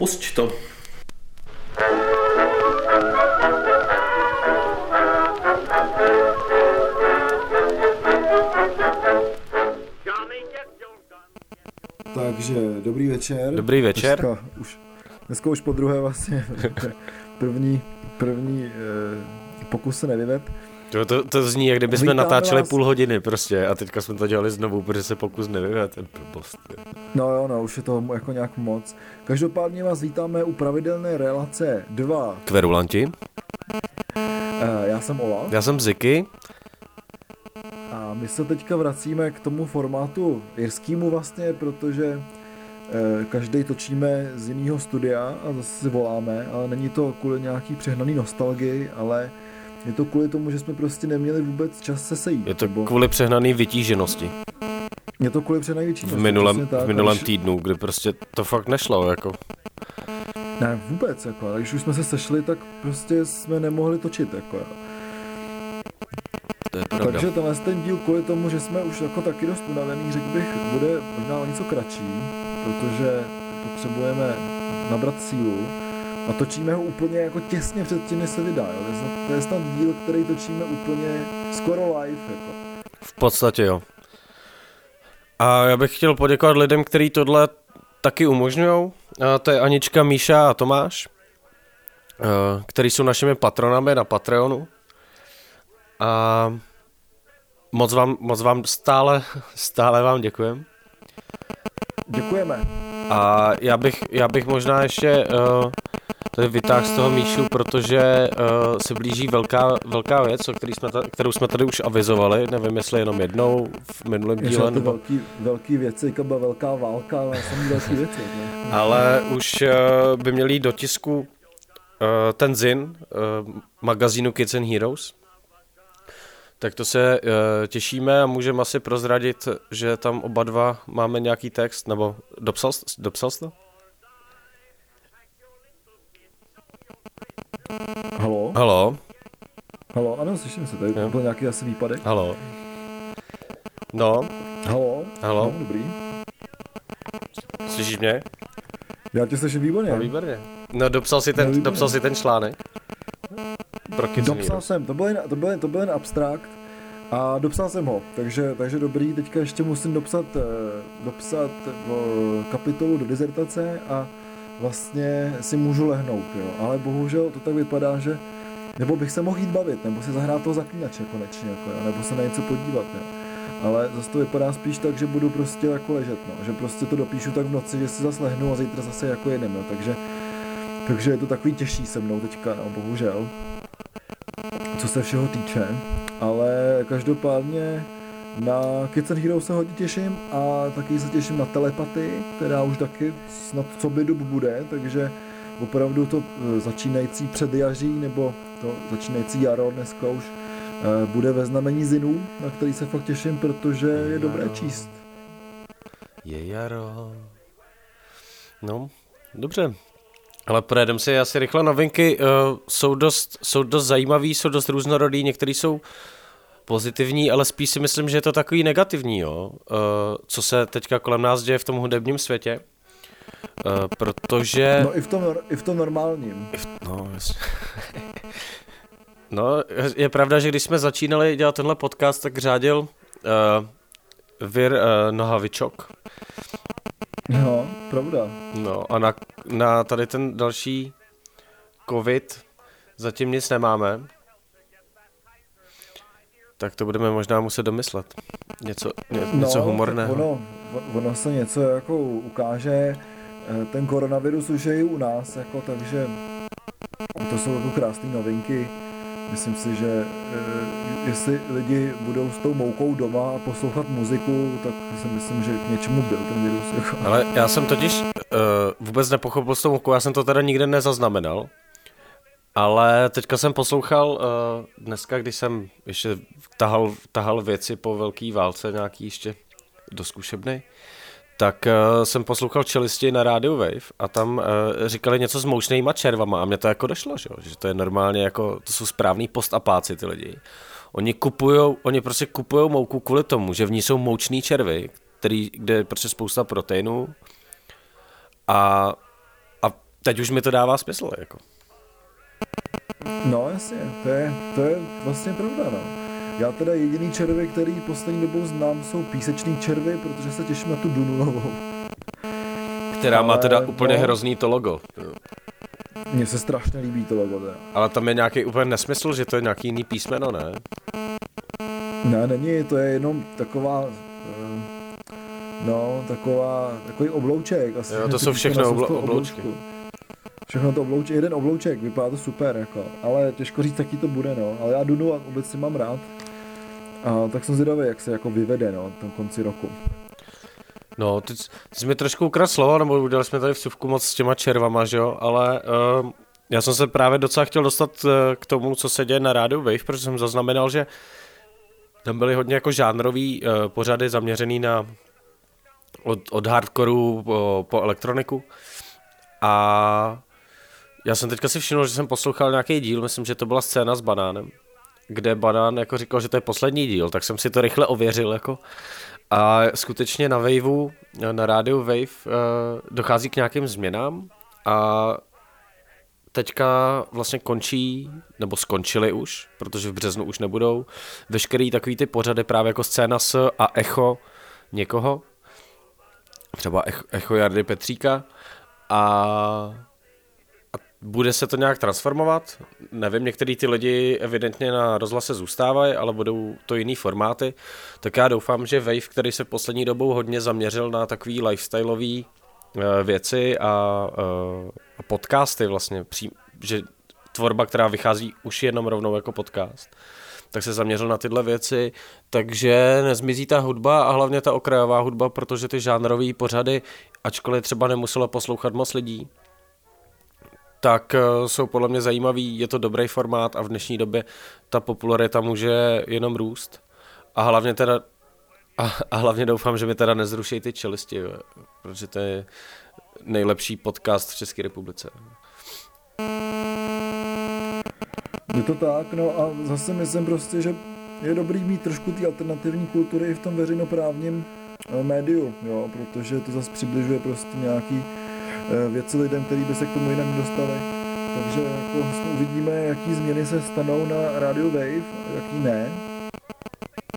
Pusť to. Takže dobrý večer. Dobrý večer. Dneska už, dneska už po druhé vlastně první, první eh, pokus se nevyved. To, to, to zní, jak kdyby jsme natáčeli vás... půl hodiny prostě a teďka jsme to dělali znovu, protože se pokus nevyved, ten blbost. No jo, no, už je to jako nějak moc. Každopádně vás vítáme u pravidelné relace 2. Kverulanti. Eh, já jsem Ola. Já jsem Ziky. A my se teďka vracíme k tomu formátu jirskému vlastně, protože eh, každý točíme z jiného studia a zase si voláme, ale není to kvůli nějaký přehnaný nostalgii, ale je to kvůli tomu, že jsme prostě neměli vůbec čas se sejít. Je to nebo... kvůli přehnaný vytíženosti. Je to kvůli přehnaný vytíženosti. V minulém, tak, v minulém když... týdnu, kdy prostě to fakt nešlo, jako. Ne, vůbec, jako, ale když už jsme se sešli, tak prostě jsme nemohli točit, jako. To je pravda. Takže tenhle ten díl kvůli tomu, že jsme už jako taky dost unavený, řekl bych, bude možná o něco kratší, protože potřebujeme nabrat sílu a točíme ho úplně jako těsně před tím, než se vydá. Jo. To, je snad, to je snad díl, který točíme úplně skoro live. Jako. V podstatě jo. A já bych chtěl poděkovat lidem, kteří tohle taky umožňují. To je Anička, Míša a Tomáš, který jsou našimi patronami na Patreonu. A moc vám, moc vám stále, stále vám děkujem. Děkujeme. A já bych, já bych možná ještě uh, tady vytáhl z toho Míšu, protože uh, se blíží velká, velká věc, o který jsme ta, kterou jsme tady už avizovali, nevím jestli jenom jednou v minulém díle. Nebo... Velký, velký věci, jako byla velká válka, ale jsem velký věci. Ne? Ale už uh, by měli do tisku uh, ten zin uh, magazínu Kids and Heroes, tak to se uh, těšíme a můžeme asi prozradit, že tam oba dva máme nějaký text, nebo dopsal, dopsal jsi to? Halo? Halo? Halo, ano, slyším se, tady byl nějaký asi výpadek. Halo? No? Halo? Halo? No, dobrý. Slyšíš mě? Já tě slyším výborně. No, výborně. No, dopsal si ten, no, dopsal si ten článek? Pro Dopsal jsem, to byl, jen, to, byl, jen, to byl jen abstrakt a dopsal jsem ho, takže, takže dobrý, teďka ještě musím dopsat, eh, dopsat eh, kapitolu do dizertace a vlastně si můžu lehnout, jo. Ale bohužel to tak vypadá, že nebo bych se mohl jít bavit, nebo si zahrát toho zaklínače konečně, jako, jo, nebo se na něco podívat, jo. Ale zase to vypadá spíš tak, že budu prostě jako ležet, no. že prostě to dopíšu tak v noci, že si zase lehnu a zítra zase jako jedem, jo. takže, takže je to takový těžší se mnou teďka, no, bohužel, co se všeho týče, ale každopádně na Kids and Heroes se hodně těším a taky se těším na telepaty, která už taky snad co by dub bude, takže opravdu to e, začínající předjaří nebo to začínající jaro dneska už e, bude ve znamení Zinu, na který se fakt těším, protože je, je dobré číst. Je jaro. No, dobře. Ale projedeme si asi rychle novinky. Uh, jsou, dost, jsou dost zajímavý, jsou dost různorodý, některý jsou pozitivní, ale spíš si myslím, že je to takový negativní, jo? Uh, co se teďka kolem nás děje v tom hudebním světě. Uh, protože... No i v tom, i v tom normálním. I v, no, no, je pravda, že když jsme začínali dělat tenhle podcast, tak řádil uh, Vir uh, Nohavičok. No, pravda. No a na, na tady ten další covid zatím nic nemáme tak to budeme možná muset domyslet. Něco, ně, no, něco humorného. Ono, ono se něco jako ukáže, eh, ten koronavirus už je i u nás, jako, takže to jsou jako krásné novinky. Myslím si, že eh, jestli lidi budou s tou moukou doma a poslouchat muziku, tak si myslím, že k něčemu byl ten virus. Jako. Ale já jsem totiž uh, vůbec nepochopil s tou moukou, já jsem to teda nikde nezaznamenal. Ale teďka jsem poslouchal uh, dneska, když jsem ještě tahal, tahal věci po velké válce, nějaký ještě doskušebný, tak uh, jsem poslouchal čelisti na Radio Wave a tam uh, říkali něco s moučnýma červama a mě to jako došlo, že, že to je normálně jako, to jsou správný postapáci ty lidi. Oni kupujou, oni prostě kupujou mouku kvůli tomu, že v ní jsou mouční červy, který, kde je prostě spousta proteinů a teď už mi to dává smysl, jako. No jasně, to je, to je vlastně pravda, no. Já teda jediný červy, který poslední dobou znám, jsou píseční červy, protože se těším na tu Dunulovou. Která Ale, má teda úplně no, hrozný to logo. Mně se strašně líbí to logo, teda. Ale tam je nějaký úplně nesmysl, že to je nějaký jiný písmeno, ne? Ne, není, to je jenom taková, eh, no, taková, takový oblouček. Asi, jo, to jsou všechno oblo- obloučky. Všechno to oblouček, jeden oblouček, vypadá to super, jako, ale těžko říct, jaký to bude, no. Ale já Dunu obecně mám rád. A tak jsem zvědavý, jak se jako vyvede, no, tom konci roku. No, ty, ty jsi mi trošku ukradl slovo, nebo udělali jsme tady vsuvku moc s těma červama, že jo, ale uh, já jsem se právě docela chtěl dostat uh, k tomu, co se děje na rádiu Wave, protože jsem zaznamenal, že tam byly hodně jako žánrový uh, pořady zaměřený na od, od hardcoreu po, po elektroniku a já jsem teďka si všiml, že jsem poslouchal nějaký díl, myslím, že to byla scéna s banánem, kde banán jako říkal, že to je poslední díl, tak jsem si to rychle ověřil jako. A skutečně na Waveu, na rádiu Wave uh, dochází k nějakým změnám a teďka vlastně končí, nebo skončili už, protože v březnu už nebudou, veškerý takový ty pořady právě jako scéna s a echo někoho, třeba echo Jardy Petříka a bude se to nějak transformovat? Nevím, některý ty lidi evidentně na rozhlase zůstávají, ale budou to jiný formáty. Tak já doufám, že Wave, který se poslední dobou hodně zaměřil na takový lifestyleové eh, věci a, eh, a podcasty vlastně, že tvorba, která vychází už jenom rovnou jako podcast, tak se zaměřil na tyhle věci, takže nezmizí ta hudba a hlavně ta okrajová hudba, protože ty žánrové pořady, ačkoliv třeba nemuselo poslouchat moc lidí, tak eh, jsou podle mě zajímavý, je to dobrý formát a v dnešní době ta popularita může jenom růst. A hlavně teda a, a hlavně doufám, že mi teda nezruší ty čelisti, protože to je nejlepší podcast v České republice. Je to tak, no a zase myslím prostě, že je dobrý mít trošku ty alternativní kultury i v tom veřejnoprávním eh, médiu, jo, protože to zase přibližuje prostě nějaký věci lidem, kteří by se k tomu jinak dostali. Takže jako uvidíme, jaký změny se stanou na Radio Wave a jaký ne.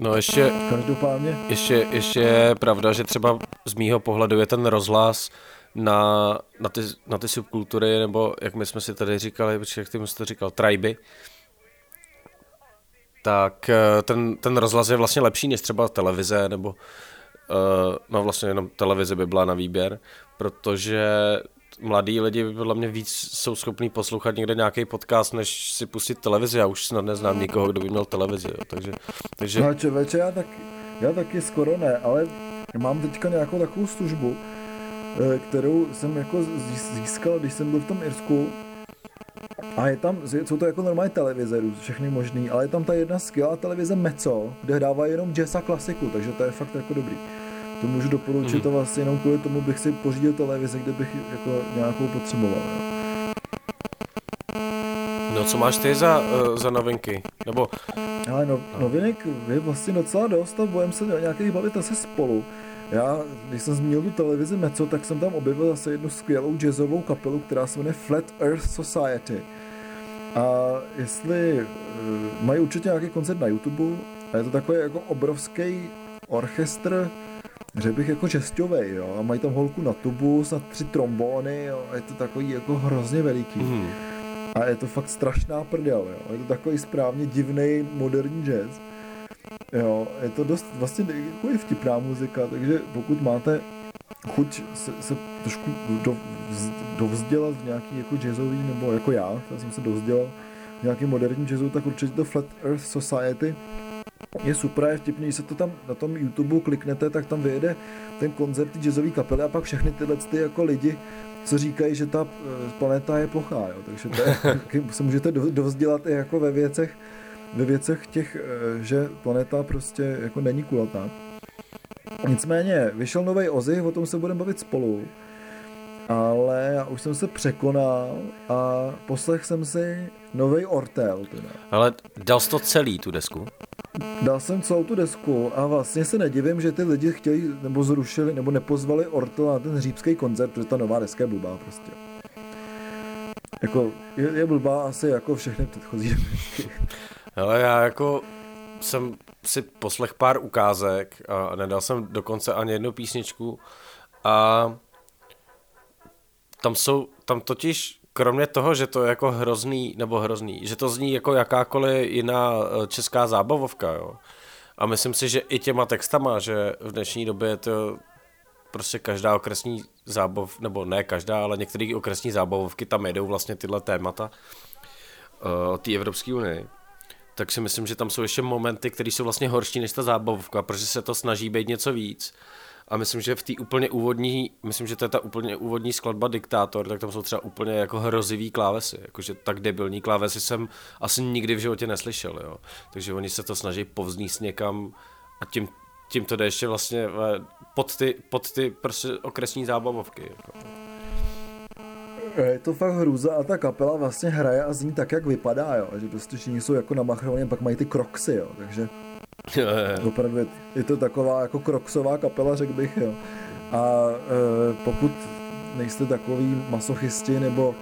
No ještě, Každopádně. Ještě, ještě je pravda, že třeba z mýho pohledu je ten rozhlas na, na, ty, na ty subkultury, nebo jak my jsme si tady říkali, jak ty jsi to říkal, triby, tak eh, ten, ten rozhlas je vlastně lepší než třeba televize, nebo uh, no vlastně jenom televize by byla na výběr, protože mladí lidi podle mě víc jsou schopní poslouchat někde nějaký podcast, než si pustit televizi. Já už snad neznám nikoho, kdo by měl televizi. Jo. Takže, takže... No čověče, já, tak, já taky skoro ne, ale mám teďka nějakou takovou službu, eh, kterou jsem jako získal, když jsem byl v tom Irsku. A je tam, jsou to jako normální televize, všechny možný, ale je tam ta jedna skvělá televize Meco, kde hrává jenom jazz a klasiku, takže to je fakt jako dobrý to můžu doporučit mm. a vlastně jenom kvůli tomu bych si pořídil televizi, kde bych jako nějakou potřeboval. Jo. No co máš ty za, uh, za novinky? Nebo... Ale no, no. novinek je vlastně docela dost a budeme se nějakých bavit asi spolu. Já, když jsem zmínil tu televizi Meco, tak jsem tam objevil zase jednu skvělou jazzovou kapelu, která se jmenuje Flat Earth Society. A jestli uh, mají určitě nějaký koncert na YouTube, a je to takový jako obrovský orchestr řekl bych jako česťovej, jo, a mají tam holku na tubu, na tři trombóny, jo, a je to takový jako hrozně veliký. Mm. A je to fakt strašná prdel, jo, je to takový správně divný moderní jazz. Jo, je to dost vlastně jako je vtipná muzika, takže pokud máte chuť se, se trošku do, dovzdělat v nějaký jako jazzový, nebo jako já, já jsem se dovzdělal v nějaký moderní jazzu, tak určitě to Flat Earth Society je super, je vtipný, když se to tam na tom YouTube kliknete, tak tam vyjede ten koncert jazzový kapely a pak všechny tyhle ty jako lidi, co říkají, že ta eh, planeta je plochá, jo. takže to je, se můžete dovzdělat i jako ve věcech, ve věcech těch, eh, že planeta prostě jako není kulatá. Nicméně, vyšel nový Ozzy, o tom se budeme bavit spolu, ale já už jsem se překonal a poslech jsem si nový Ortel. Teda. Ale dal jsi to celý, tu desku? Dal jsem celou tu desku a vlastně se nedivím, že ty lidi chtějí nebo zrušili nebo nepozvali Ortel na ten řípský koncert, protože ta nová deska je blbá prostě. jako, je, je blbá asi jako všechny předchozí desky. Ale já jako jsem si poslech pár ukázek a nedal jsem dokonce ani jednu písničku a tam jsou, tam totiž kromě toho, že to je jako hrozný, nebo hrozný, že to zní jako jakákoliv jiná eh, česká zábavovka, jo. A myslím si, že i těma textama, že v dnešní době je to prostě každá okresní zábav, nebo ne každá, ale některé okresní zábavovky tam jedou vlastně tyhle témata uh, té Evropské unii tak si myslím, že tam jsou ještě momenty, které jsou vlastně horší než ta zábavka, protože se to snaží být něco víc. A myslím, že v té úplně úvodní, myslím, že to je ta úplně úvodní skladba Diktátor, tak tam jsou třeba úplně jako hrozivý klávesy. Jakože tak debilní klávesy jsem asi nikdy v životě neslyšel, jo. Takže oni se to snaží povzníst někam a tím, tím to jde ještě vlastně eh, pod ty, pod ty prostě okresní zábavovky. Jako. Je to fakt hrůza a ta kapela vlastně hraje a zní tak, jak vypadá, jo. Že prostě všichni jsou jako namachrovaní, pak mají ty kroksy, jo. Takže opravdu je, to taková jako kroksová kapela, řekl bych, jo. A e, pokud nejste takový masochisti nebo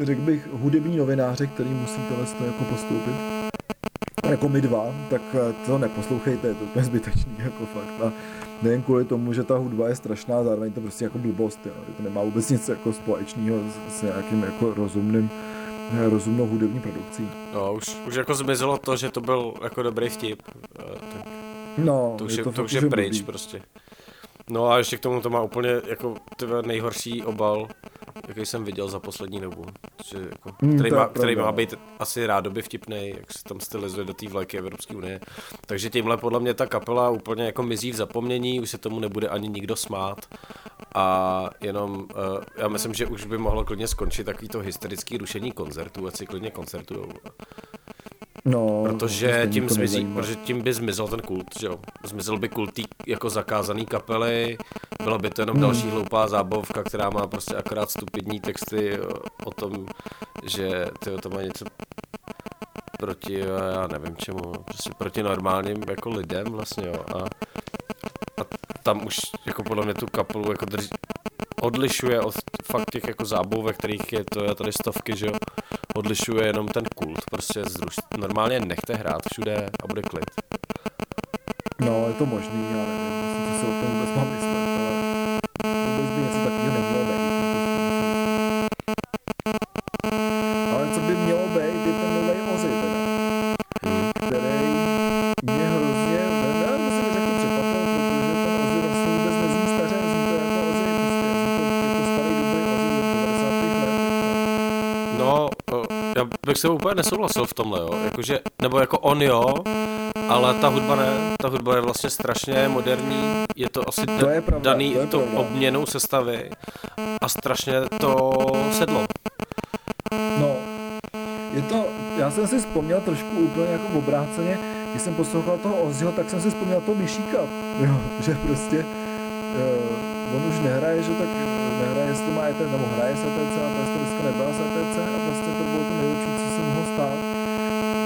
řekl bych hudební novináři, který musí tohle jako postoupit, jako my dva, tak e, to neposlouchejte, je to úplně zbytečný, jako fakt. A nejen kvůli tomu, že ta hudba je strašná, zároveň to prostě jako blbost, jo. to nemá vůbec nic jako společného s, s nějakým jako rozumným eh, rozumnou hudební produkcí. No, už, už jako zmizelo to, že to byl jako dobrý vtip. Eh, tak no, to už je, to, to už je pryč blbý. prostě. No a ještě k tomu to má úplně jako nejhorší obal, jaký jsem viděl za poslední dobu. Že jako, hmm, který, má, který má být asi rádoby vtipný, jak se tam stylizuje do té vlajky Evropské unie. Takže tímhle podle mě ta kapela úplně jako mizí v zapomnění, už se tomu nebude ani nikdo smát. A jenom, uh, já myslím, že už by mohlo klidně skončit takový to hysterický rušení koncertů, ať si klidně koncertujou. No, protože tím, zmizí, protože tím by zmizel ten kult, že jo. Zmizel by kult jako zakázaný kapely, byla by to jenom hmm. další hloupá zábavka, která má prostě akorát stupidní texty o, o tom, že tyjo, to má něco proti, já nevím čemu, prostě proti normálním jako lidem vlastně, jo. A, a tam už jako podle mě tu kapelu jako drží, odlišuje od fakt těch jako ve kterých je to je tady stovky, že jo, odlišuje jenom ten kult, prostě zruš, normálně nechte hrát všude a bude klid. No, je to možný, já bych se úplně nesouhlasil v tomhle, jo. Jakože, nebo jako on jo, ale ta hudba ne, ta hudba je vlastně strašně moderní, je to asi to je pravda, daný to je to obměnou sestavy a strašně to sedlo. No, je to, já jsem si vzpomněl trošku úplně jako obráceně, když jsem poslouchal toho Ozzyho, tak jsem si vzpomněl toho Myšíka, jo, že prostě uh, on už nehraje, že tak nehraje s těma ETC, nebo hraje s ETC a ta dneska nebyla s ETC a vlastně to bylo to nejlepší, co se mohlo stát.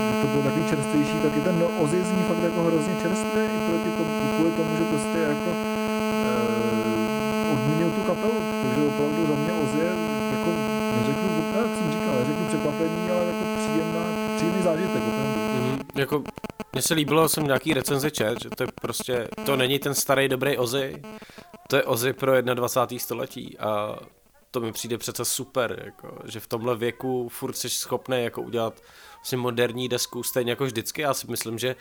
Že to bylo takový čerstvější, tak i ten Ozzy zní fakt jako hrozně čerstvě i proti tomu, kvůli tomu, že prostě jako uh, odmínil tu kapelu, takže opravdu za mě Ozzy je jako, neřeknu jak jsem říkal, neřeknu překvapení, ale jako příjemná, příjemný zážitek opravdu. Mm, jako mně se líbilo, jsem nějaký recenze čet, že to je prostě, to není ten starý dobrý Ozzy, to je Ozzy pro 21. století a to mi přijde přece super, jako, že v tomhle věku furt jsi schopný jako udělat vlastně moderní desku, stejně jako vždycky. Já si myslím, že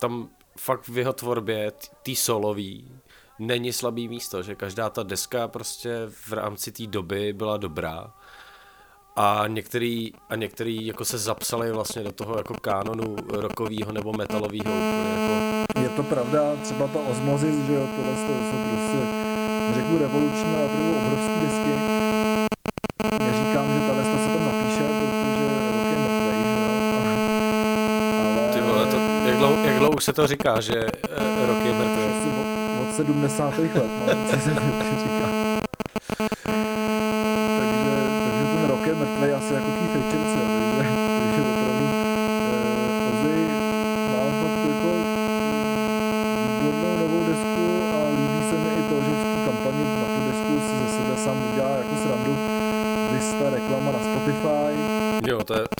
tam fakt v jeho tvorbě, tý solový, není slabý místo, že každá ta deska prostě v rámci té doby byla dobrá a některý, a některý jako se zapsali vlastně do toho jako kánonu rokového nebo metalového. Jako... Je to pravda, třeba ta Osmosis, že jo, tohle jsou prostě, řeknu revoluční, ale opravdu obrovský desky. Neříkám, že ta se tam napíše, protože rok je mrtvej, že jo. Ale... Ty vole, to, jak, dlouho, jak dlouho už se to říká, že uh, rok je mrtvej? Od, od 70. let, no, co se říká. je mrtvý asi jako Keith Richards,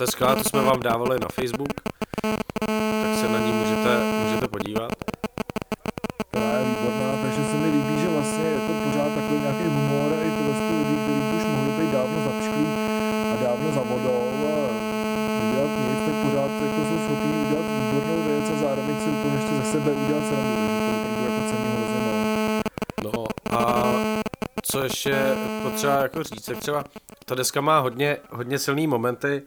Jo, to to to jsme vám dávali na Facebook, tak se na ní můžete, můžete podívat. Která je výborná, takže se mi líbí, že vlastně je to pořád takový nějaký humor a i tyhle ty lidi, kteří už mohli být dávno zapšklí a dávno za vodou a nedělat nic, tak pořád jako jsou schopni udělat výbornou věc a zároveň si toho ještě ze sebe udělat srandu, takže to opravdu jako cení hrozně moc. No a co ještě potřeba jako říct, jak třeba ta deska má hodně, hodně silný momenty,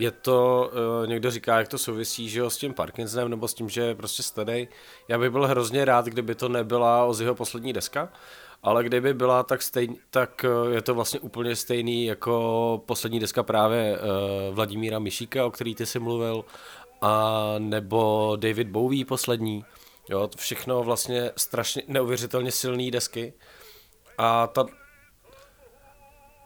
je to, uh, někdo říká, jak to souvisí, že jo, s tím Parkinsonem nebo s tím, že je prostě starý. Já bych byl hrozně rád, kdyby to nebyla Ozzyho poslední deska, ale kdyby byla, tak, stejn, tak uh, je to vlastně úplně stejný jako poslední deska právě uh, Vladimíra Mišíka, o který ty jsi mluvil, a nebo David Bowie poslední. Jo, všechno vlastně strašně neuvěřitelně silné desky. A ta,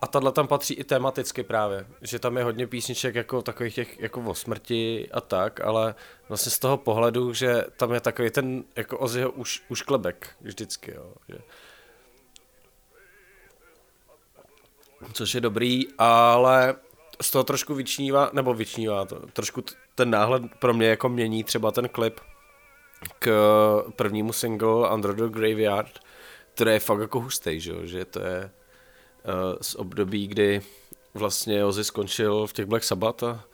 a tahle tam patří i tematicky právě, že tam je hodně písniček jako takových těch jako o smrti a tak, ale vlastně z toho pohledu, že tam je takový ten jako Ozzyho už, už klebek vždycky, jo, že což je dobrý, ale z toho trošku vyčnívá, nebo vyčnívá to, trošku ten náhled pro mě jako mění třeba ten klip k prvnímu single Under the Graveyard, který je fakt jako hustý, že, že to je z období, kdy vlastně Ozzy skončil v těch Black Sabbath a,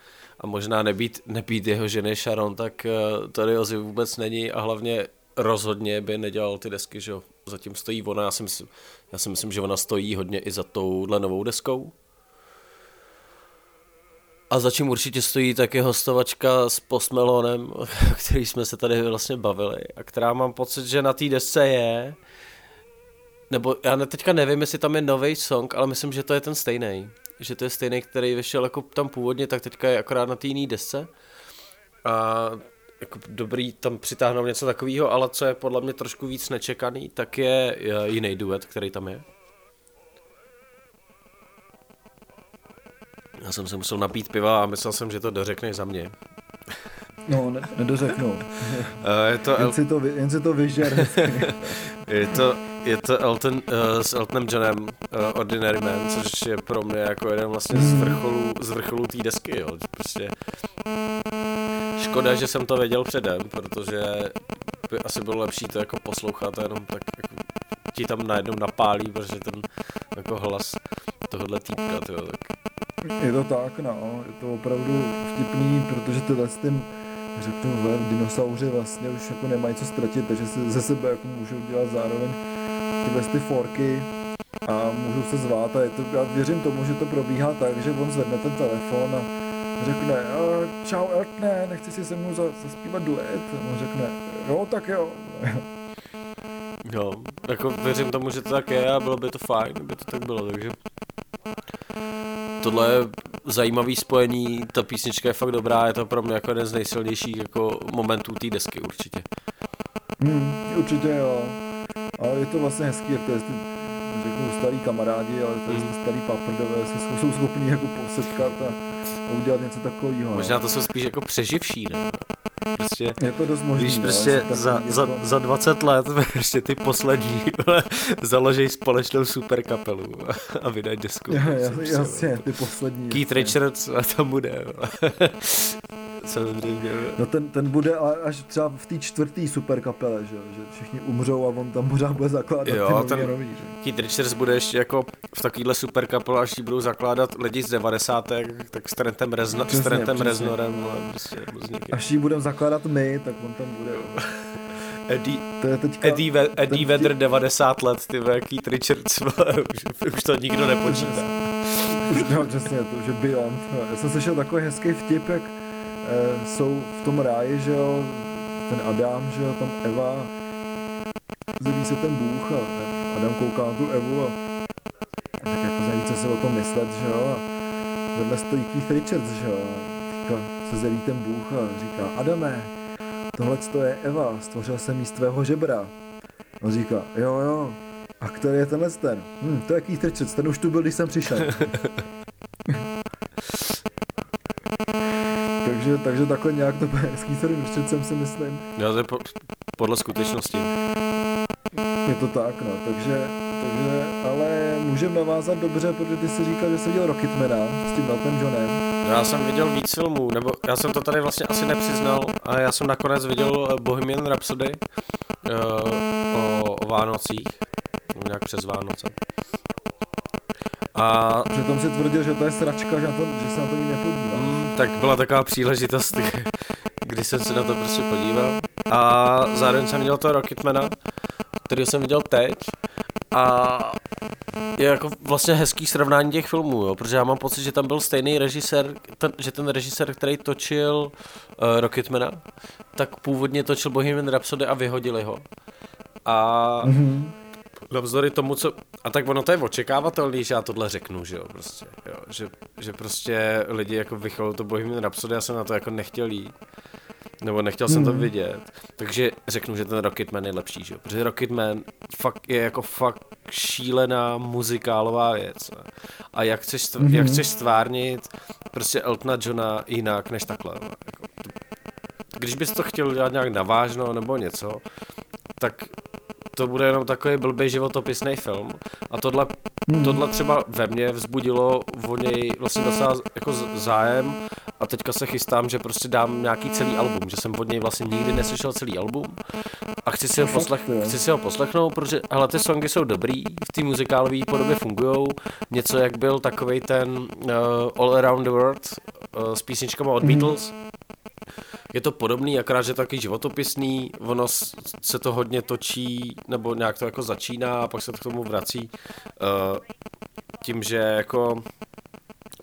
a možná nebýt, nebýt jeho ženy Sharon, tak uh, tady Ozzy vůbec není a hlavně rozhodně by nedělal ty desky, že zatím stojí ona, já si, myslím, já si myslím, že ona stojí hodně i za touhle novou deskou. A za čím určitě stojí také hostovačka s Post Melonem, o který jsme se tady vlastně bavili a která mám pocit, že na té desce je, nebo já teďka nevím, jestli tam je nový song, ale myslím, že to je ten stejný. Že to je stejný, který vyšel jako tam původně, tak teďka je akorát na té jiné desce. A jako dobrý tam přitáhnout něco takového, ale co je podle mě trošku víc nečekaný, tak je jiný duet, který tam je. Já jsem se musel napít piva a myslel jsem, že to dořekneš za mě. No, ne, nedořeknu. je to jen, si to, jen si to vyžer. je to je to Elton, uh, s Eltonem Johnem uh, Ordinary Man, což je pro mě jako jeden vlastně z vrcholů, z vrcholů té desky, jo. Prostě škoda, že jsem to věděl předem, protože by asi bylo lepší to jako poslouchat a jenom tak jako ti tam najednou napálí, protože ten jako hlas tohohle týpka, tyjo, tak. Je to tak, no, je to opravdu vtipný, protože tyhle s tím řeknu, dinosauři vlastně už jako nemají co ztratit, takže si ze sebe jako můžou dělat zároveň tyhle ty forky a můžou se zvát a je to, já věřím tomu, že to probíhá tak, že on zvedne ten telefon a řekne, čau Eltne, nechci si se mnou zaspívat duet. A on řekne, jo, tak jo. Jo, jako věřím tomu, že to tak je a bylo by to fajn, kdyby to tak bylo, takže tohle je zajímavý spojení, ta písnička je fakt dobrá, je to pro mě jako jeden z nejsilnějších jako momentů té desky určitě. Hmm, určitě jo. A je to vlastně hezký, jak to je, řeknu starý kamarádi, ale to je mm. starý paprdové se jsou schopní jako posetkat a, udělat něco takového. No. Možná to jsou spíš jako přeživší, ne? Prostě, je to dost možný, Když no, prostě za, jako... za, za 20 let prostě ty poslední založí společnou super kapelu a vydají desku. Ja, jasně, ty poslední. Keith Richards a tam bude. Samozřejmě. No ten, ten bude až třeba v té čtvrtý super kapele, že, že všichni umřou a on tam pořád bude zakládat jo, ty ten nový, že? Keith Richards bude ještě jako v takovýhle super kapele, až ji budou zakládat lidi z 90. tak s Trentem, Rezno, přesně, s Trentem Reznorem. Prostě až ji budeme zakládat my, tak on tam bude. Eddie, to je teďka, Eddie, Ve, Eddie Vedder 90 let, ty Keith Richards, už, už to nikdo nepočítá. Už, no, přesně, to už je Beyond. Já jsem slyšel takový hezký vtip, jak e, jsou v tom ráji, že jo, ten Adam, že jo, tam Eva, zjeví se ten Bůh a Adam kouká na tu Evu a tak jako zající, co si o tom myslet, že jo, a vedle stojí Keith Richards, že jo, a se zjeví ten Bůh a říká, Adame, tohle je Eva, stvořil jsem jí z tvého žebra. On říká, jo, jo, a který je tenhle ten? Hm, to je Keith Richards, ten už tu byl, když jsem přišel. takže, takže takhle nějak to bude s Keithem Richardsem si myslím. Jo, to je po, podle skutečnosti. Je to tak, no, takže takže, ale můžeme navázat dobře, protože ty jsi říkal, že jsi viděl Rocketmana s tím Elton Johnem. Já jsem viděl víc filmů, nebo já jsem to tady vlastně asi nepřiznal, ale já jsem nakonec viděl eh, Bohemian Rhapsody uh, o, o Vánocích, nějak přes Vánoce. A... Přitom si tvrdil, že to je sračka, že, to, že se na to nikdy nepodíval. Tak byla taková příležitost, kdy jsem se na to prostě podíval. A zároveň jsem viděl to Rocketmana, který jsem viděl teď. A je jako vlastně hezký srovnání těch filmů, jo, protože já mám pocit, že tam byl stejný režisér, ten, že ten režisér, který točil uh, Rocketmana, tak původně točil Bohemian Rhapsody a vyhodili ho. A mm-hmm. Navzdory tomu, co... A tak ono to je očekávatelný, že já tohle řeknu, že jo, prostě, jo, že, že prostě lidi jako vycholou to Bohemian Rhapsody, já jsem na to jako nechtěl jít. Nebo nechtěl jsem to hmm. vidět. Takže řeknu, že ten Rocketman je lepší, že? Protože Rocketman fakt je jako fakt šílená muzikálová věc. Ne? A jak chceš, stv- mm-hmm. jak chceš stvárnit prostě Eltona Johna jinak než takhle. Ne? Jako, když bys to chtěl dělat nějak navážno nebo něco, tak to bude jenom takový blbý životopisný film. A tohle, hmm. tohle třeba ve mně vzbudilo o něj vlastně docela jako zájem a teďka se chystám, že prostě dám nějaký celý album, že jsem od něj vlastně nikdy neslyšel celý album a chci si ho, poslech, chci si ho poslechnout, protože hele, ty songy jsou dobrý, v té muzikálové podobě fungují, něco jak byl takový ten uh, All Around the World uh, s písničkama od mm. Beatles, je to podobný, akorát, že taky životopisný, ono se to hodně točí, nebo nějak to jako začíná a pak se k tomu vrací uh, tím, že jako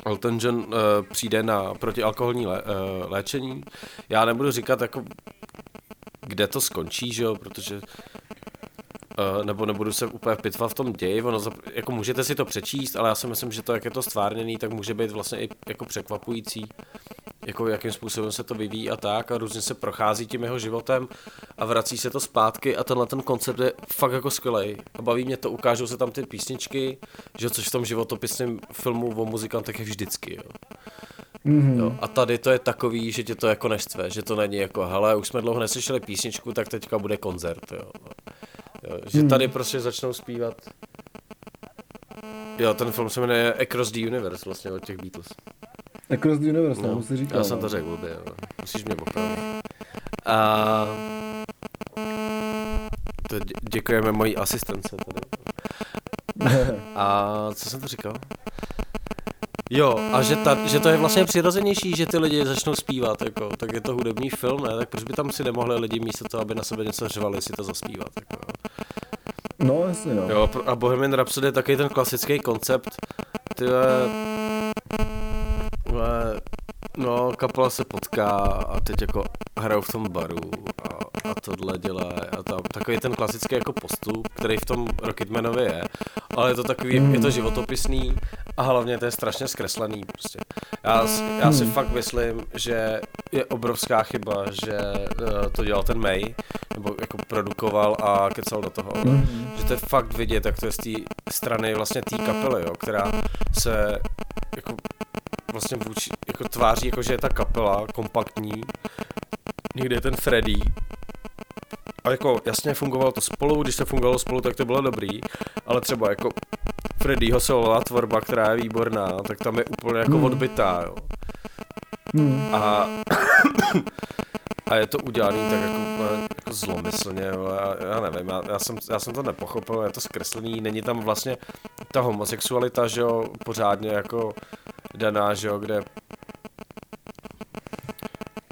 Elton John uh, přijde na protialkoholní lé, uh, léčení. Já nebudu říkat jako kde to skončí, že jo, protože nebo nebudu se úplně pitvat v tom ději, ono, jako můžete si to přečíst, ale já si myslím, že to, jak je to stvárněný, tak může být vlastně i jako překvapující jako jakým způsobem se to vyvíjí a tak a různě se prochází tím jeho životem a vrací se to zpátky a tenhle ten koncept je fakt jako skvělý. A baví mě to, ukážou se tam ty písničky, že což v tom životopisném filmu o muzikantech je vždycky, jo. Mm-hmm. Jo, a tady to je takový, že tě to jako neštve, že to není jako, hele, už jsme dlouho neslyšeli písničku, tak teďka bude koncert, jo. Jo že mm. tady prostě začnou zpívat. Jo, ten film se jmenuje Across the Universe vlastně od těch Beatles. Across the Universe, no, si říkal. Já jsem to no. řekl blbě, jo. musíš mě popravit. A... To děkujeme mojí asistence tady. A co jsem to říkal? Jo, a že, ta, že to je vlastně přirozenější, že ty lidi začnou zpívat, jako, tak je to hudební film, ne? Tak proč by tam si nemohli lidi místo toho, aby na sebe něco řvali, si to zaspívat, jako. No, jasně, jo. Jo, a Bohemian Rhapsody je taky ten klasický koncept, ty No, kapela se potká a teď jako hrajou v tom baru a, a tohle dělá a tam, takový ten klasický jako postup, který v tom Rocketmanovi je, ale je to takový, mm. je to životopisný a hlavně to je strašně zkreslený prostě. Já, já si mm. fakt myslím, že je obrovská chyba, že uh, to dělal ten May, nebo jako produkoval a kecal do toho, mm. že to je fakt vidět, jak to je z té strany vlastně té kapely, jo, která se jako vlastně vůči, jako tváří, jako že je ta kapela kompaktní. Někdy je ten Freddy. A jako jasně fungovalo to spolu, když to fungovalo spolu, tak to bylo dobrý, ale třeba jako Freddyho solová tvorba, která je výborná, tak tam je úplně jako hmm. odbytá, jo. Hmm. A, a je to udělaný tak jako, jako zlomyslně, jo. Já, já nevím, já, já, jsem, já jsem to nepochopil, je to zkreslený, není tam vlastně ta homosexualita, že jo, pořádně jako daná, že jo, kde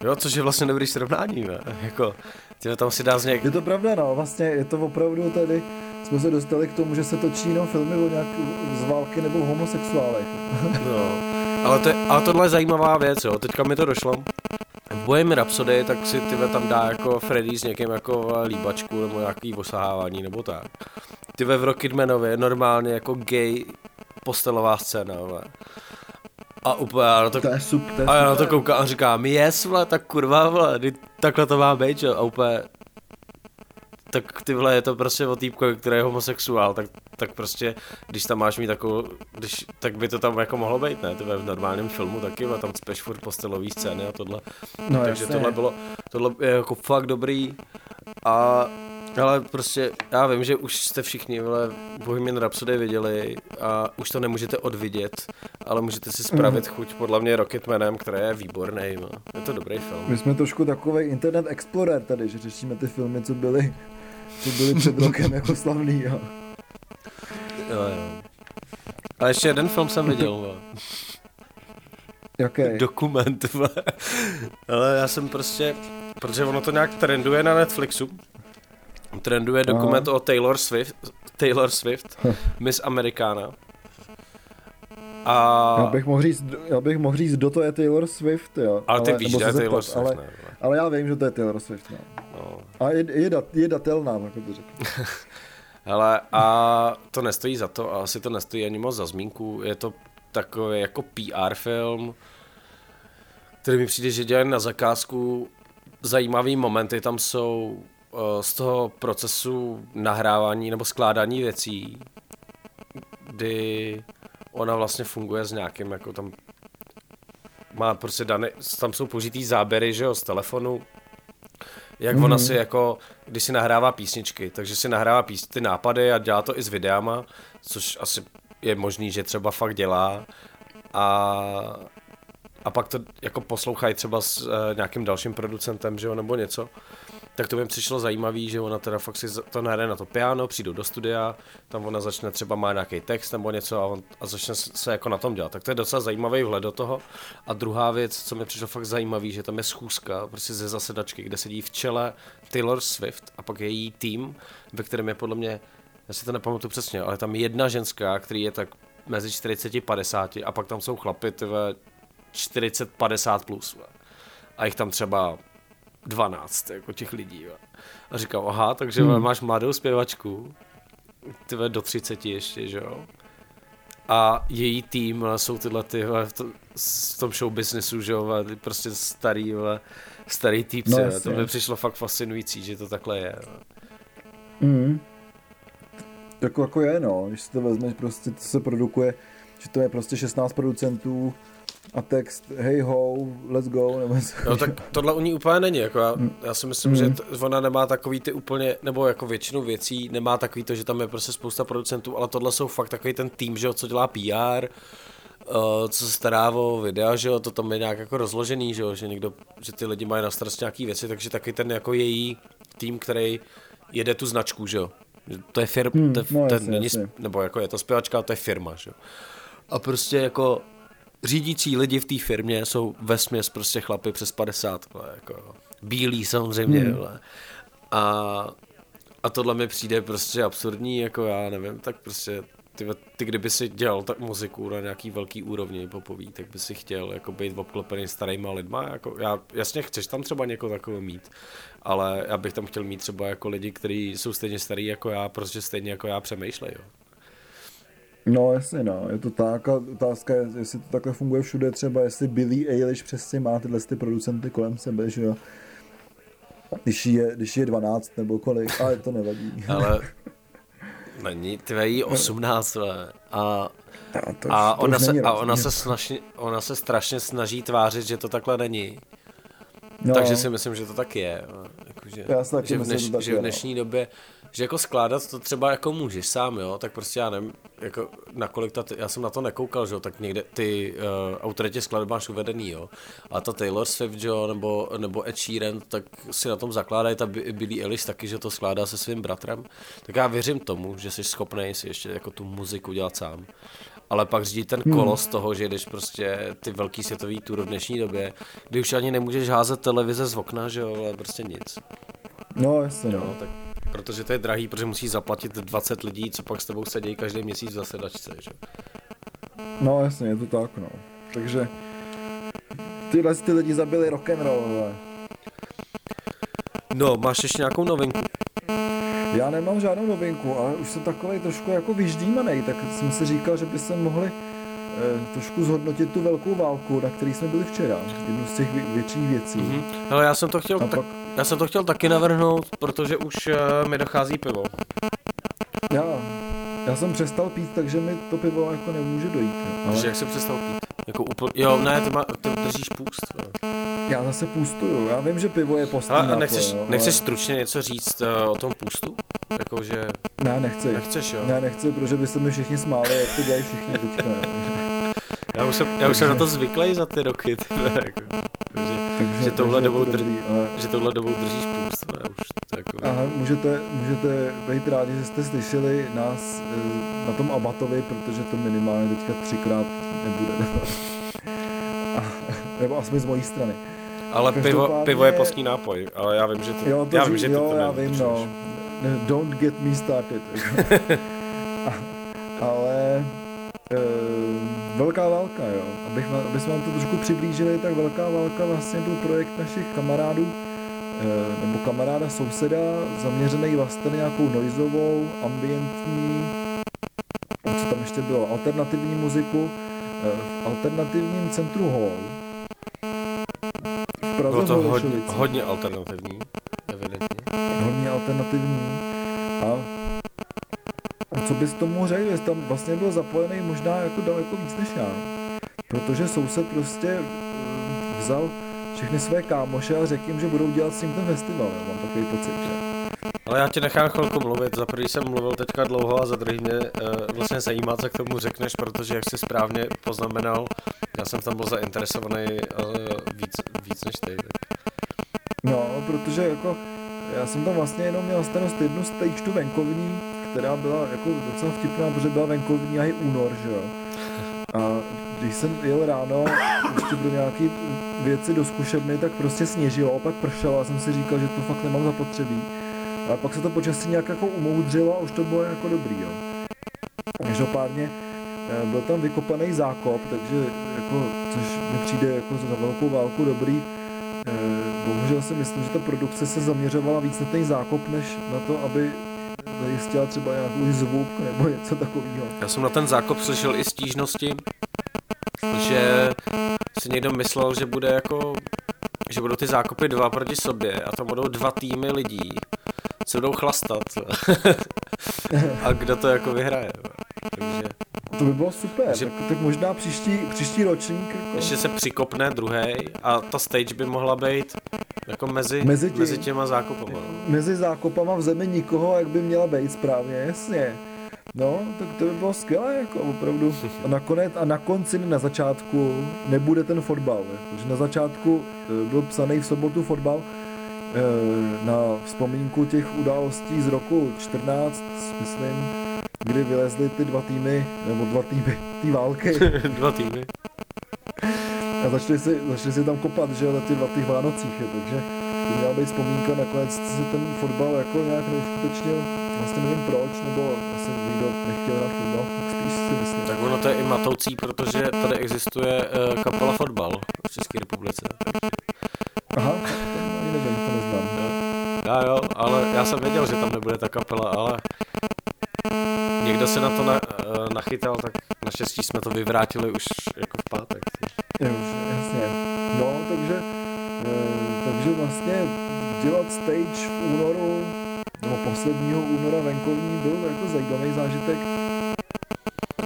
Jo, což je vlastně dobrý srovnání, ne? jako, tě tam si dá z něk... Je to pravda, no, vlastně je to opravdu tady, jsme se dostali k tomu, že se točí jenom filmy o nějak z války nebo homosexuálech. no, ale, to je, ale tohle je zajímavá věc, jo, teďka mi to došlo. V Bohemian Rhapsody, tak si ty tam dá jako Freddy s někým jako líbačku nebo nějaký osahávání nebo tak. Ty ve v Rocketmanovi normálně jako gay postelová scéna, ale. A úplně já na to, to je super, to je a já na to koukám a říkám, yes, vole, tak kurva, vole, takhle to má být, že? A úplně, tak ty vole, je to prostě o týpkovi, který je homosexuál, tak, tak prostě, když tam máš mít takovou, když, tak by to tam jako mohlo být, ne? To v normálním filmu taky, a tam speš furt postelový scény a tohle. No, Takže jasně. tohle bylo, tohle je jako fakt dobrý a Ale prostě, já vím, že už jste všichni, vole, Bohemian Rhapsody viděli a už to nemůžete odvidět, ale můžete si spravit chuť podle mě Rocketmanem, který je výborný, no. Je to dobrý film. My jsme trošku takový internet explorer tady, že řešíme ty filmy, co byly, co byly před rokem jako slavný, jo. Jo, jo. A ještě jeden film jsem viděl, no. Jaký? Dokument, ale já jsem prostě, protože ono to nějak trenduje na Netflixu, trenduje dokument Aha. o Taylor Swift, Taylor Swift, Miss Americana. A... Já bych mohl říct, já bych mohl říct, kdo to je Taylor Swift, jo. Ale ty ale, víš, že je Taylor Swift, ale, ne, ale já vím, že to je Taylor Swift, no. no. A je, je, dat, je datelná, tak to řeknu. Hele, a to nestojí za to, a asi to nestojí ani moc za zmínku. Je to takový jako PR film, který mi přijde, že dělají na zakázku zajímavý momenty. Tam jsou z toho procesu nahrávání nebo skládání věcí, kdy ona vlastně funguje s nějakým, jako tam má prostě dané, tam jsou použitý záběry, že jo, z telefonu, jak ona si jako, když si nahrává písničky, takže si nahrává pís, ty nápady a dělá to i s videama, což asi je možný, že třeba fakt dělá. A, a pak to jako poslouchají třeba s uh, nějakým dalším producentem, že jo, nebo něco tak to mi přišlo zajímavý, že ona teda fakt si to nahraje na to piano, přijdou do studia, tam ona začne třeba má nějaký text nebo něco a, on, a začne se jako na tom dělat. Tak to je docela zajímavý vhled do toho. A druhá věc, co mi přišlo fakt zajímavý, že tam je schůzka prostě ze zasedačky, kde sedí v čele Taylor Swift a pak je její tým, ve kterém je podle mě, já si to nepamatuju přesně, ale tam jedna ženská, který je tak mezi 40 a 50 a pak tam jsou chlapy, tyve 40-50 plus. A jich tam třeba 12 jako těch lidí. A říkám, aha, takže hmm. máš mladou zpěvačku, ty do 30 ještě, že jo. A její tým jsou tyhle ty v, to, v tom show businessu, že jo, prostě starý, starý týpce. No, to mi přišlo fakt fascinující, že to takhle je. Mm. Tak jako je, no, když si to vezmeš, prostě to se produkuje, že to je prostě 16 producentů, a text hey ho, let's go, nebo No tak tohle u ní úplně není, jako já, mm. já si myslím, mm. že t, ona nemá takový ty úplně, nebo jako většinu věcí nemá takový to, že tam je prostě spousta producentů, ale tohle jsou fakt takový ten tým, že jo, co dělá PR, uh, co se stará o videa, že jo, to tam je nějak jako rozložený, že jo, že někdo, že ty lidi mají na starost nějaký věci, takže taky ten jako její tým, který jede tu značku, že jo. To je firma, hmm, to, je, no, to jasně, není, jasně. nebo jako je to zpěvačka, to je firma, že jo. A prostě jako řídící lidi v té firmě jsou ve směs prostě chlapy přes 50, jako bílí samozřejmě, hmm. A, a tohle mi přijde prostě absurdní, jako já nevím, tak prostě ty, ty kdyby si dělal tak muziku na nějaký velký úrovni popový, tak by si chtěl jako být obklopený starýma lidma, jako já, jasně chceš tam třeba někoho takového mít, ale já bych tam chtěl mít třeba jako lidi, kteří jsou stejně starý jako já, prostě stejně jako já přemýšlej, jo. No jasně no, je to tak a otázka je, jestli to takhle funguje všude třeba, jestli Billy Eilish přesně má tyhle ty producenty kolem sebe, že jo. Když je, když je 12 nebo kolik, ale to nevadí. Ale není, tvojí 18 a, to, a, ona, se, a ona, se snaží, ona se strašně snaží tvářit, že to takhle není. No. Takže si myslím, že to tak je. Jako, že, Já že, v dneš, že v no. dnešní době že jako skládat to třeba jako můžeš sám, jo, tak prostě já nevím, jako nakolik ta, já jsem na to nekoukal, že jo, tak někde ty uh, autory těch skladeb máš uvedený, jo, a ta Taylor Swift, jo, nebo, nebo Ed Sheeran, tak si na tom zakládají, ta Billie Eilish taky, že to skládá se svým bratrem, tak já věřím tomu, že jsi schopný si ještě jako tu muziku dělat sám. Ale pak řídí ten hmm. kolos hmm. toho, že jdeš prostě ty velký světový tour v dnešní době, kdy už ani nemůžeš házet televize z okna, že jo, ale prostě nic. No, jasně, no. no tak protože to je drahý, protože musí zaplatit 20 lidí, co pak s tebou sedí každý měsíc v zasedačce, že? No jasně, je to tak, no. Takže tyhle ty lidi zabili rock and roll, ale. No, máš ještě nějakou novinku? Já nemám žádnou novinku, ale už jsem takový trošku jako vyždímaný, tak jsem si říkal, že by se mohli eh, trošku zhodnotit tu velkou válku, na který jsme byli včera. Jednu z těch větších věcí. Mm-hmm. Ale já jsem to chtěl, tak, pak... já jsem to chtěl taky navrhnout, protože už uh, mi dochází pivo. Já, já jsem přestal pít, takže mi to pivo jako nemůže dojít. Ale... Takže jak jsi přestal pít? Jako úplně, jo, ne, ty, má, ty držíš půst. Jo. Já zase půstuju, já vím, že pivo je postý A nechceš, jo, nechceš ale... stručně něco říct uh, o tom půstu? Jako, že... Ne, nechci. Nechceš, jo? Ne, nechci, protože byste mi všichni smáli, jak to dělají všichni teďka. Já už jsem, já už jsem na to zvyklý za ty roky, tyhle, jako, že, takže, že, tohle dobou to drží, ale... že tohle dobou držíš půst. Ne, už, jako... Aha, můžete, můžete být rádi, že jste slyšeli nás eh, na tom Abatovi, protože to minimálně teďka třikrát nebude. A, nebo aspoň z mojí strany. Ale pivo, pivo je postní nápoj, ale já vím, že ty, jo, to, já vím, že jo, to já vím, no. Don't get me started. a, ale Velká válka, jo. Abych, aby jsme vám to trošku přiblížili, tak Velká válka vlastně byl projekt našich kamarádů, e, nebo kamaráda souseda, zaměřený vlastně na nějakou noizovou, ambientní, co tam ještě bylo, alternativní muziku, e, v alternativním centru Hall Praze Bylo to hodně, hodně alternativní, evidentně. Hodně alternativní. A co bys tomu řekl, že tam vlastně byl zapojený možná jako daleko víc než já. Protože soused prostě eh, vzal všechny své kámoše a řekl jim, že budou dělat s ním ten festival. Já mám takový pocit, že? Ale já tě nechám chvilku mluvit. Za prvý jsem mluvil teďka dlouho a za druhý mě uh, vlastně zajímá, co k tomu řekneš, protože jak jsi správně poznamenal, já jsem tam byl zainteresovaný uh, víc, víc než ty. Tak. No, protože jako já jsem tam vlastně jenom měl starost jednu stage tu venkovní, která byla jako docela vtipná, protože byla venkovní a je únor, že jo. A když jsem jel ráno ještě do nějaký věci do zkušebny, tak prostě sněžilo a pak pršelo a jsem si říkal, že to fakt nemám zapotřebí. Ale pak se to počasí nějak jako umoudřilo a už to bylo jako dobrý, jo. Každopádně eh, byl tam vykopaný zákop, takže jako, což mi přijde jako za velkou válku dobrý. Eh, bohužel si myslím, že ta produkce se zaměřovala víc na ten zákop, než na to, aby zajistila třeba nějaký zvuk nebo něco takového. Já jsem na ten zákop slyšel i stížnosti, že si někdo myslel, že bude jako že budou ty zákopy dva proti sobě a tam budou dva týmy lidí se budou chlastat. a kdo to jako vyhraje. Takže... To by bylo super, že... tak, tak možná příští, příští ročník. Jako... Ještě se přikopne druhý a ta stage by mohla být jako mezi, mezi, tím, mezi těma zákopama. No. Mezi zákopama v zemi nikoho, jak by měla být správně, jasně. No, tak to by bylo skvělé, jako opravdu. A nakonec, a na konci, na začátku, nebude ten fotbal, protože na začátku eh, byl psaný v sobotu fotbal, Eh, na vzpomínku těch událostí z roku 14, myslím, kdy vylezly ty dva týmy, nebo dva týmy, ty války. dva týmy. A začali si, začali si tam kopat, že na dva těch Vánocích, je, takže to měla být vzpomínka, nakonec se ten fotbal jako nějak neuskutečnil, vlastně nevím proč, nebo asi nikdo nechtěl hrát fotbal, tak spíš si myslím. Tak ono to je i matoucí, protože tady existuje uh, kapela fotbal v České republice. Aha, ani nevím, to neznám. Já jo, ale já jsem věděl, že tam nebude ta kapela, ale někdo se na to na, uh, nachytal, tak naštěstí jsme to vyvrátili už jako v pátek. Už, jasně. No, takže, uh, takže vlastně dělat stage v únoru, nebo posledního února venkovní byl jako zajímavý zážitek.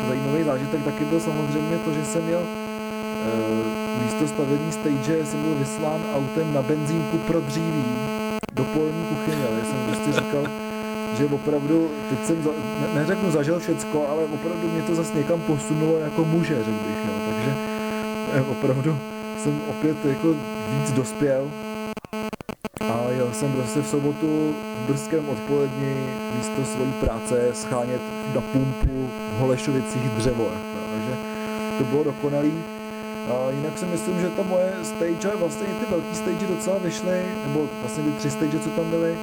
Zajímavý zážitek taky byl samozřejmě to, že jsem měl uh, místo stavění stage jsem byl vyslán autem na benzínku pro dříví do polní kuchyně. Já jsem prostě říkal, že opravdu, teď jsem, za, ne, neřeknu zažil všecko, ale opravdu mě to zase někam posunulo jako muže, řekl bych, jo. takže eh, opravdu jsem opět jako víc dospěl a jel jsem prostě v sobotu v brzkém odpoledni místo svojí práce schánět na pumpu v Holešovicích dřevo, jako, takže to bylo dokonalý. A jinak si myslím, že ta moje stage, vlastně i ty velký stage docela vyšly, nebo vlastně ty tři stage, co tam byly,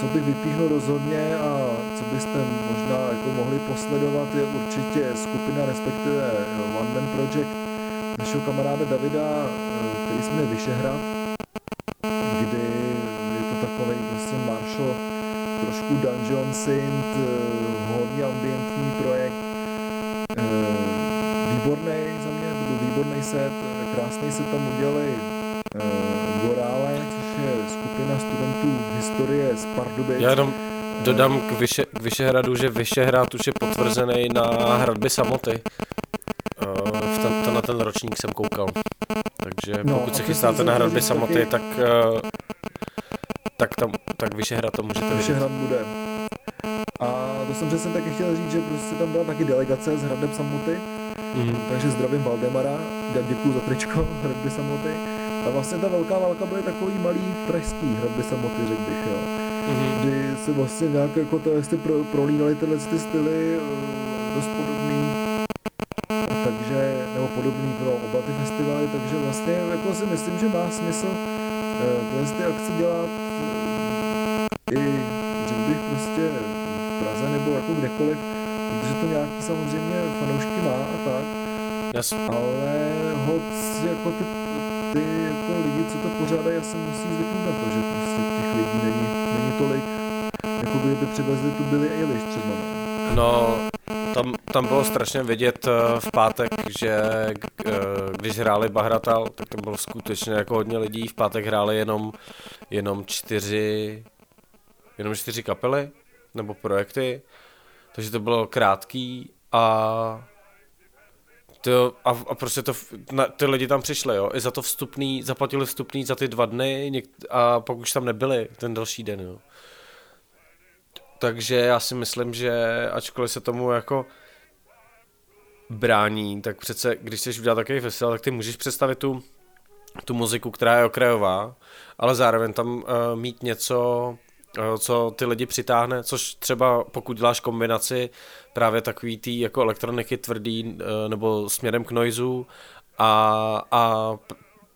co bych vypíchnul rozhodně a co byste možná jako mohli posledovat, je určitě skupina, respektive One Man Project našeho kamaráda Davida, který jsme Vyšehrad, takový prostě Marshall, trošku dungeon synth, hodně ambientní projekt, výborný za mě, to byl výborný set, krásný se tam udělali uh, Gorále, což je skupina studentů historie z Pardubic. Já jenom dodám k, Vyše, k Vyšehradu, že Vyšehrad už je potvrzený na hradby samoty. V ten, to na ten ročník jsem koukal. Takže no, pokud se chystáte na hradby samoty, taky... tak, tak, tam, tak Vyšehrad to můžete vidět. Vyšehrad bude. A to jsem přesně taky chtěl říct, že prostě tam byla taky delegace z hradeb samoty, mm. takže zdravím Valdemara, děkuji za tričko hradby samoty. A vlastně ta velká válka byly takový malý pražský hradby samoty, řekl bych, jo. Mm-hmm. Kdy se vlastně nějak jako to, jestli pro, prolínali tyhle ty styly, eh, dost podobný, takže, nebo podobný pro oba ty festivaly, takže vlastně jako si myslím, že má smysl tyhle ty akce dělat eh, i, řekl bych, prostě v Praze nebo jako kdekoliv, protože to nějaký samozřejmě fanoušky má a tak, Yes. ale hod jako ty ty jako lidi, co to pořádají, asi musí zvyknout na to, že prostě těch lidí není, není tolik, jako kdyby přivezli tu byli Eilish třeba. No, tam, tam bylo strašně vidět eh, v pátek, že eh, když hráli Bahratal, tak tam bylo skutečně jako hodně lidí. V pátek hráli jenom, jenom čtyři, jenom čtyři kapely nebo projekty, takže to bylo krátký a to, a, a prostě to, na, ty lidi tam přišli, jo, i za to vstupný, zaplatili vstupný za ty dva dny něk, a pak už tam nebyli ten další den, jo. Takže já si myslím, že ačkoliv se tomu jako brání, tak přece, když chceš udělat takový festival, tak ty můžeš představit tu, tu muziku, která je okrajová, ale zároveň tam uh, mít něco, uh, co ty lidi přitáhne, což třeba pokud děláš kombinaci právě takový tý jako elektroniky tvrdý uh, nebo směrem k noizu a, a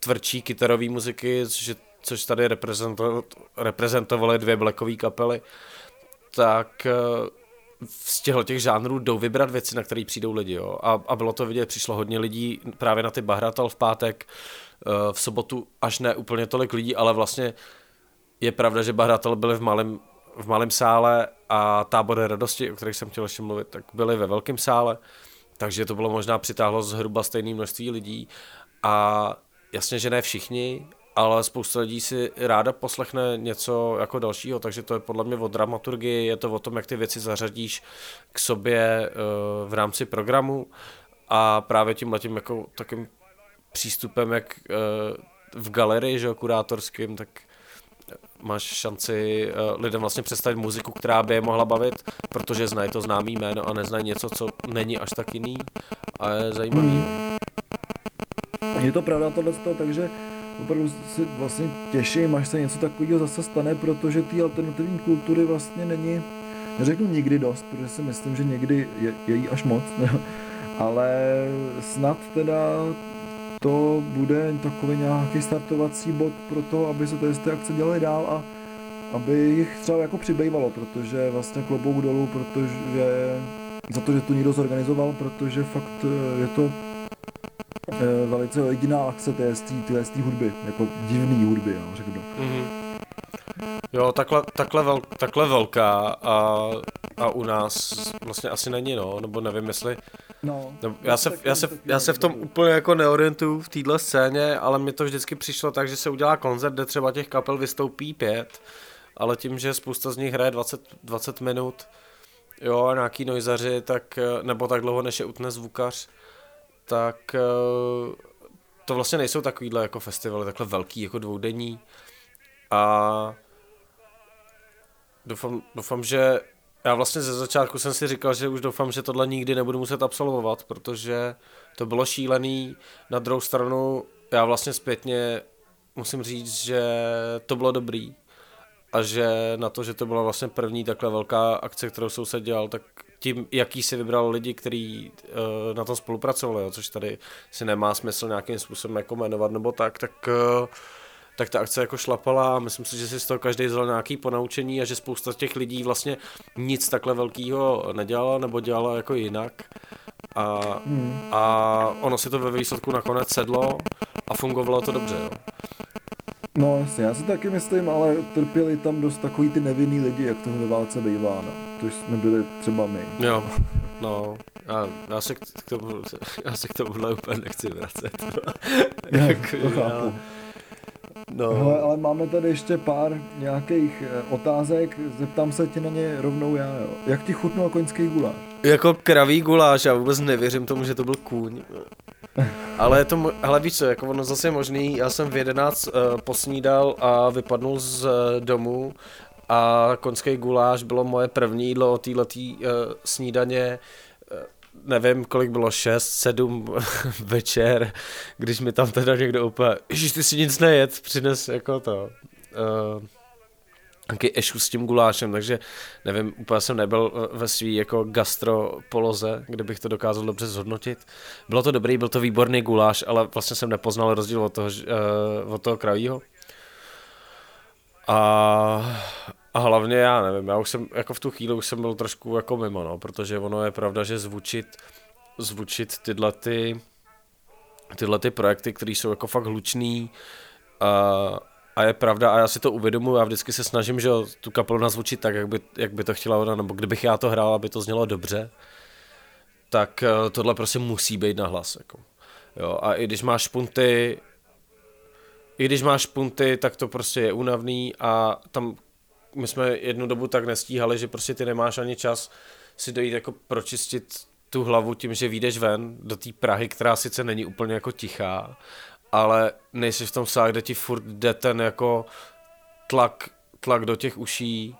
tvrdší kytarový muziky, což, což tady reprezento, reprezentovaly dvě blackové kapely, tak uh, z těchto těch žánrů jdou vybrat věci, na které přijdou lidi. Jo? A, a bylo to vidět, přišlo hodně lidí právě na ty Bahratal v pátek, v sobotu až ne úplně tolik lidí, ale vlastně je pravda, že Bahratal byli v malém v malém sále a tábory radosti, o kterých jsem chtěl ještě mluvit, tak byly ve velkém sále, takže to bylo možná přitáhlo zhruba stejné množství lidí a jasně, že ne všichni, ale spousta lidí si ráda poslechne něco jako dalšího, takže to je podle mě o dramaturgii, je to o tom, jak ty věci zařadíš k sobě uh, v rámci programu a právě tím letím jako takým přístupem, jak uh, v galerii, že kurátorským, tak máš šanci uh, lidem vlastně představit muziku, která by je mohla bavit, protože znají to známý jméno a neznají něco, co není až tak jiný a je zajímavý. Hmm. Je to pravda tohle, takže opravdu si vlastně těším, až se něco takového zase stane, protože ty alternativní kultury vlastně není, neřeknu nikdy dost, protože si myslím, že někdy je, je jí až moc, ale snad teda to bude takový nějaký startovací bod pro to, aby se ty akce dělaly dál a aby jich třeba jako přibývalo, protože vlastně klobouk dolů, protože za to, že to někdo zorganizoval, protože fakt eh, je to velice jediná akce té, té, té hudby, jako divný hudby, jo, řeknu. Mm-hmm. Jo, takhle, takhle, vel, takhle velká a, a u nás vlastně asi není, no, nebo nevím, jestli... No, nebo já, se, já, se, já se v tom úplně jako neorientuju v téhle scéně, ale mi to vždycky přišlo tak, že se udělá koncert, kde třeba těch kapel vystoupí pět, ale tím, že spousta z nich hraje 20, 20 minut, jo, nějaký noizaři, tak, nebo tak dlouho, než je utne zvukař, tak eh, to vlastně nejsou takovýhle jako festivaly, takhle velký, jako dvoudenní. A doufám, doufám, že já vlastně ze začátku jsem si říkal, že už doufám, že tohle nikdy nebudu muset absolvovat, protože to bylo šílený. Na druhou stranu já vlastně zpětně musím říct, že to bylo dobrý a že na to, že to byla vlastně první takhle velká akce, kterou soused dělal, tak tím, jaký si vybral lidi, kteří uh, na tom spolupracovali, jo, což tady si nemá smysl nějakým způsobem jako jmenovat nebo tak, tak, uh, tak ta akce jako šlapala a myslím si, že si z toho každý vzal nějaký ponaučení a že spousta těch lidí vlastně nic takhle velkého nedělala nebo dělala jako jinak. A, hmm. a ono si to ve výsledku nakonec sedlo a fungovalo to dobře. Jo. No jasně, já si taky myslím, ale trpěli tam dost takový ty nevinný lidi, jak to ve válce bývá, no. To jsme byli třeba my. Jo, no, já, já, se k, k tomu, já se k tomuhle úplně nechci vracet. Já, jako, to chápu. No. Hele, ale máme tady ještě pár nějakých eh, otázek, zeptám se tě na ně rovnou já, jo. Jak ti chutnul koňský guláš? Jako kravý guláš, já vůbec nevěřím tomu, že to byl kůň. Ale je to, ale víš co, jako ono zase je možný, já jsem v 11 uh, posnídal a vypadnul z uh, domu a konský guláš bylo moje první jídlo o této uh, snídaně uh, nevím, kolik bylo, 6, 7 večer, když mi tam teda někdo úplně, ježiš, ty si nic nejet, přines jako to. Uh, nějaký ešu s tím gulášem, takže nevím, úplně jsem nebyl eh, ve svý jako gastropoloze, kde bych to dokázal dobře zhodnotit. Bylo to dobrý, byl to výborný guláš, ale vlastně jsem nepoznal rozdíl od toho, uh, od toho kravího. A, a hlavně já nevím, já už jsem, jako v tu chvíli už jsem byl trošku jako mimo, no, protože ono je pravda, že zvučit, zvučit tyhle ty, tyhle ty projekty, které jsou jako fakt hlučný, a je pravda, a já si to uvědomuji, já vždycky se snažím, že tu kapelu nazvučit tak, jak by, jak by to chtěla ona, nebo kdybych já to hrál, aby to znělo dobře, tak eh, tohle prostě musí být na hlas. Jako. Jo, a i když máš punty, i když máš punty, tak to prostě je únavný a tam my jsme jednu dobu tak nestíhali, že prostě ty nemáš ani čas si dojít jako pročistit tu hlavu tím, že vyjdeš ven do té Prahy, která sice není úplně jako tichá, ale nejsi v tom sále, kde ti furt jde ten jako tlak, tlak do těch uší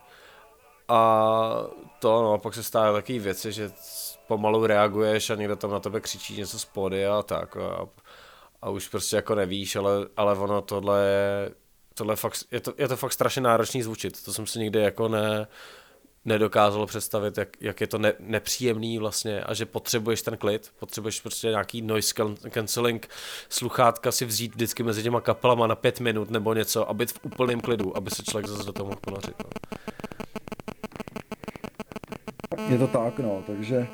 a to, no, pak se stávají takové věci, že pomalu reaguješ a někdo tam na tebe křičí něco z a tak a, a už prostě jako nevíš, ale, ale ono tohle je, tohle fakt, je, to, je to fakt strašně náročný zvučit, to jsem si nikdy jako ne, nedokázalo představit, jak, jak je to ne, nepříjemný vlastně a že potřebuješ ten klid, potřebuješ prostě nějaký noise cancelling sluchátka si vzít vždycky mezi těma kapelama na pět minut nebo něco a být v úplném klidu, aby se člověk zase do toho mohl ponořit. No. Je to tak, no, takže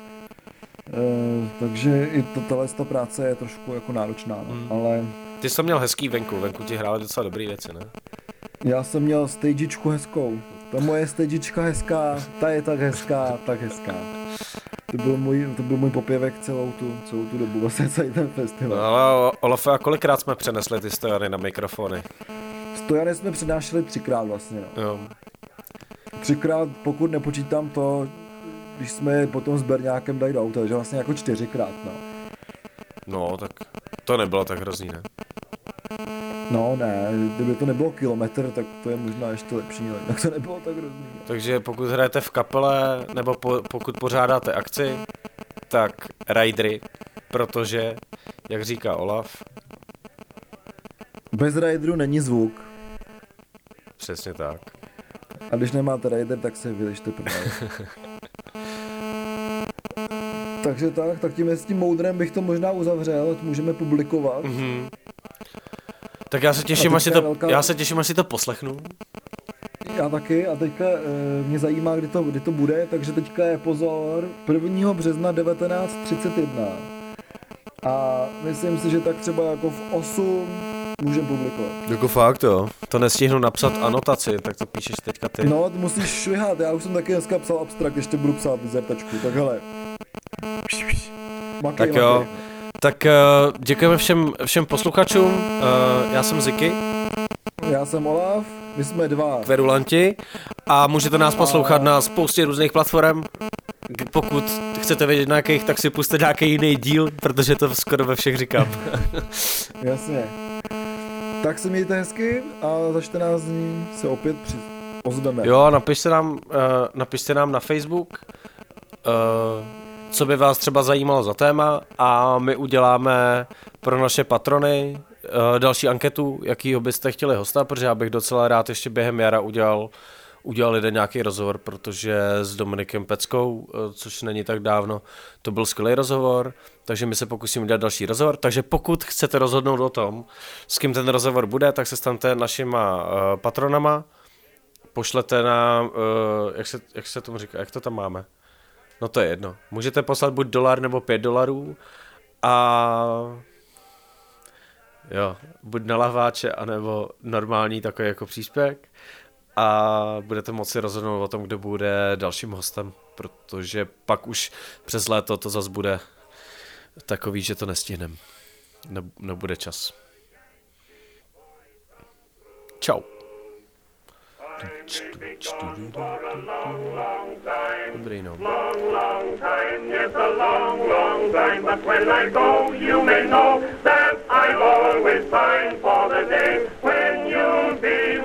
Uh, takže i to, tahle ta práce je trošku jako náročná, no, hmm. ale... Ty jsi měl hezký venku, venku ti hráli docela dobrý věci, ne? Já jsem měl stagečku hezkou. Ta moje stedička hezká, ta je tak hezká, tak hezká. To byl můj, to byl můj popěvek celou tu, celou tu dobu, vlastně celý ten festival. No, ale Olafe, a kolikrát jsme přenesli ty stojany na mikrofony? Stojany jsme přenášeli třikrát vlastně, no. Jo. Třikrát, pokud nepočítám to, když jsme je potom s Berňákem dali do auta, takže vlastně jako čtyřikrát, no. No, tak to nebylo tak hrozný, ne? No ne, kdyby to nebylo kilometr, tak to je možná ještě lepší, ale tak to nebylo tak hrozný. Takže pokud hrajete v kapele, nebo po, pokud pořádáte akci, tak ridery, protože, jak říká Olaf, bez rideru není zvuk. Přesně tak. A když nemáte rider, tak se vylište právě. Takže tak, tak tím s tím moudrem bych to možná uzavřel, můžeme publikovat. Mm-hmm. Tak já se těším, až si to, velká... já se těším, až si to poslechnu. Já taky a teďka e, mě zajímá, kdy to, kdy to bude, takže teďka je pozor 1. března 1931. A myslím si, že tak třeba jako v 8 můžeme publikovat. Jako fakt jo. To nestihnu napsat anotaci, tak to píšeš teďka ty. No, ty musíš švihat, já už jsem taky dneska psal abstrakt, ještě budu psát dizertačku, tak hele. Makej, tak jo. Makej. Tak uh, děkujeme všem, všem posluchačům. Uh, já jsem Ziky. Já jsem Olaf. My jsme dva. Kverulanti. A můžete nás poslouchat na spoustě různých platform. Pokud chcete vědět na jakých, tak si puste nějaký jiný díl, protože to skoro ve všech říkám. Jasně. Tak se mějte hezky a za 14 dní se opět při... ozveme. Jo, napište nám, uh, napište nám na Facebook. Uh, co by vás třeba zajímalo za téma a my uděláme pro naše patrony uh, další anketu, jakýho byste chtěli hosta, protože já bych docela rád ještě během jara udělal, udělal jeden nějaký rozhovor, protože s Dominikem Peckou, uh, což není tak dávno, to byl skvělý rozhovor, takže my se pokusíme udělat další rozhovor, takže pokud chcete rozhodnout o tom, s kým ten rozhovor bude, tak se staňte našima uh, patronama, pošlete na, uh, jak, se, jak se tomu říká, jak to tam máme? No to je jedno. Můžete poslat buď dolar nebo pět dolarů a jo, buď na lahváče, anebo normální takový jako příspěvek a budete moci rozhodnout o tom, kdo bude dalším hostem, protože pak už přes léto to zase bude takový, že to nestihneme. Ne, nebude čas. Ciao. Umbrino. Long, long time, yes, a long, long time. But when I go, you may know that I'll always find for the day when you'll be